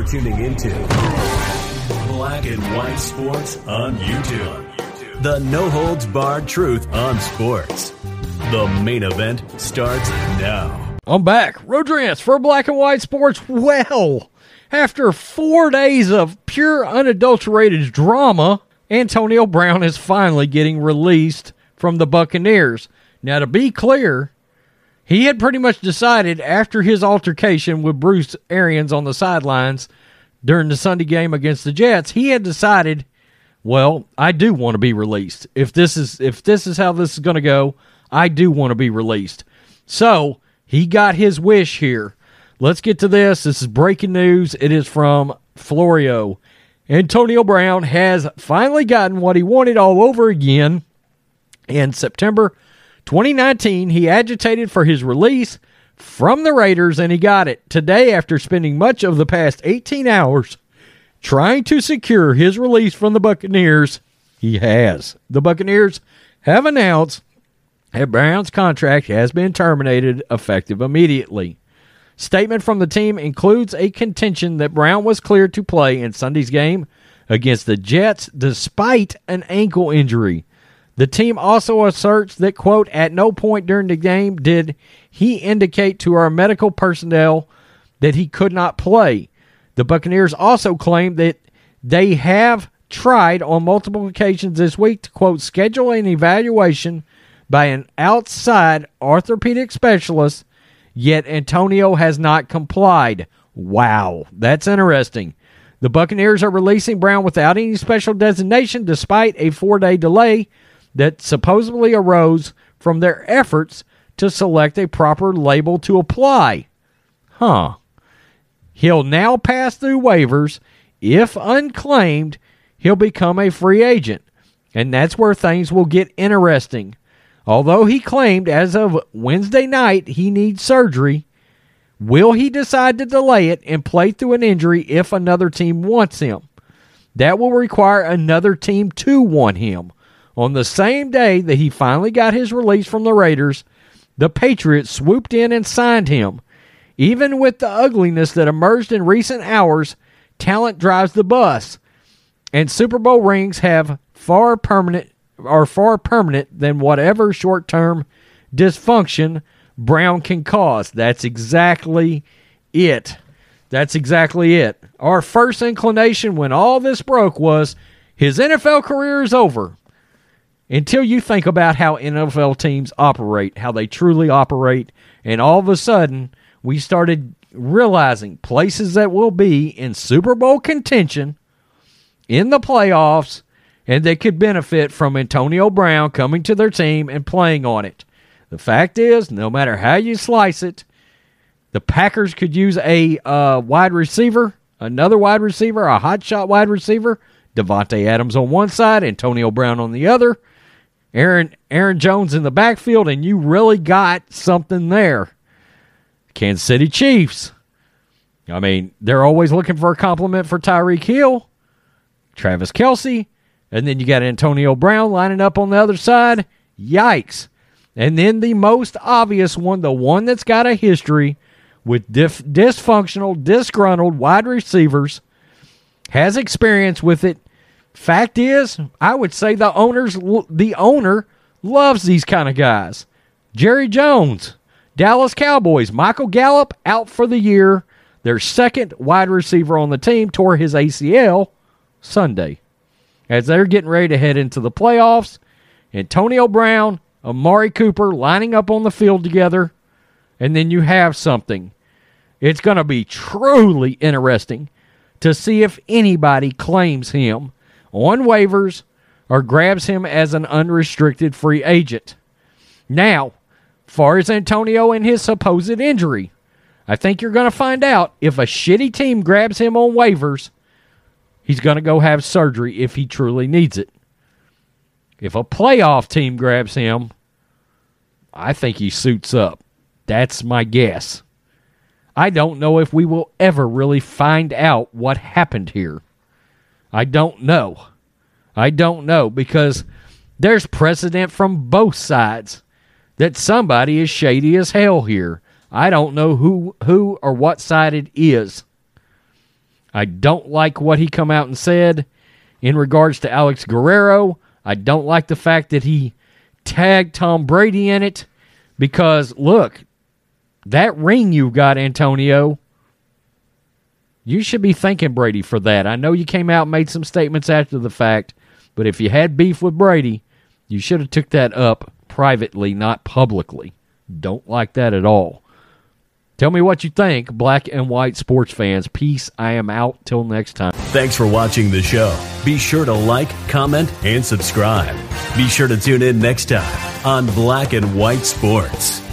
You're tuning into Black and White Sports on YouTube. The no holds barred truth on sports. The main event starts now. I'm back. Rodrance for Black and White Sports. Well, after four days of pure unadulterated drama, Antonio Brown is finally getting released from the Buccaneers. Now, to be clear, he had pretty much decided after his altercation with Bruce Arians on the sidelines during the Sunday game against the Jets, he had decided, well, I do want to be released. If this is if this is how this is going to go, I do want to be released. So, he got his wish here. Let's get to this. This is breaking news. It is from Florio. Antonio Brown has finally gotten what he wanted all over again. In September 2019, he agitated for his release from the Raiders and he got it. Today, after spending much of the past 18 hours trying to secure his release from the Buccaneers, he has. The Buccaneers have announced that Brown's contract has been terminated effective immediately. Statement from the team includes a contention that Brown was cleared to play in Sunday's game against the Jets despite an ankle injury. The team also asserts that, quote, at no point during the game did he indicate to our medical personnel that he could not play. The Buccaneers also claim that they have tried on multiple occasions this week to, quote, schedule an evaluation by an outside orthopedic specialist, yet Antonio has not complied. Wow, that's interesting. The Buccaneers are releasing Brown without any special designation despite a four day delay that supposedly arose from their efforts to select a proper label to apply. Huh. He'll now pass through waivers. If unclaimed, he'll become a free agent. And that's where things will get interesting. Although he claimed as of Wednesday night he needs surgery, will he decide to delay it and play through an injury if another team wants him? That will require another team to want him. On the same day that he finally got his release from the Raiders, the Patriots swooped in and signed him. Even with the ugliness that emerged in recent hours, talent drives the bus, and Super Bowl rings have far permanent are far permanent than whatever short-term dysfunction Brown can cause. That's exactly it. That's exactly it. Our first inclination when all this broke was his NFL career is over until you think about how NFL teams operate, how they truly operate, and all of a sudden we started realizing places that will be in Super Bowl contention in the playoffs and they could benefit from Antonio Brown coming to their team and playing on it. The fact is, no matter how you slice it, the Packers could use a uh, wide receiver, another wide receiver, a hot shot wide receiver, Davante Adams on one side, Antonio Brown on the other Aaron Aaron Jones in the backfield, and you really got something there. Kansas City Chiefs. I mean, they're always looking for a compliment for Tyreek Hill, Travis Kelce, and then you got Antonio Brown lining up on the other side. Yikes. And then the most obvious one, the one that's got a history with dif- dysfunctional, disgruntled wide receivers, has experience with it, Fact is, I would say the owners the owner loves these kind of guys. Jerry Jones, Dallas Cowboys, Michael Gallup out for the year. Their second wide receiver on the team tore his ACL Sunday. As they're getting ready to head into the playoffs, Antonio Brown, Amari Cooper lining up on the field together, and then you have something. It's going to be truly interesting to see if anybody claims him on waivers or grabs him as an unrestricted free agent. Now, far as Antonio and his supposed injury, I think you're going to find out if a shitty team grabs him on waivers, he's going to go have surgery if he truly needs it. If a playoff team grabs him, I think he suits up. That's my guess. I don't know if we will ever really find out what happened here. I don't know. I don't know because there's precedent from both sides that somebody is shady as hell here. I don't know who who or what side it is. I don't like what he come out and said in regards to Alex Guerrero. I don't like the fact that he tagged Tom Brady in it because look, that ring you got, Antonio, you should be thanking Brady for that. I know you came out and made some statements after the fact, but if you had beef with Brady, you should have took that up privately, not publicly. Don't like that at all. Tell me what you think, black and white sports fans. Peace. I am out. Till next time. Thanks for watching the show. Be sure to like, comment, and subscribe. Be sure to tune in next time on Black and White Sports.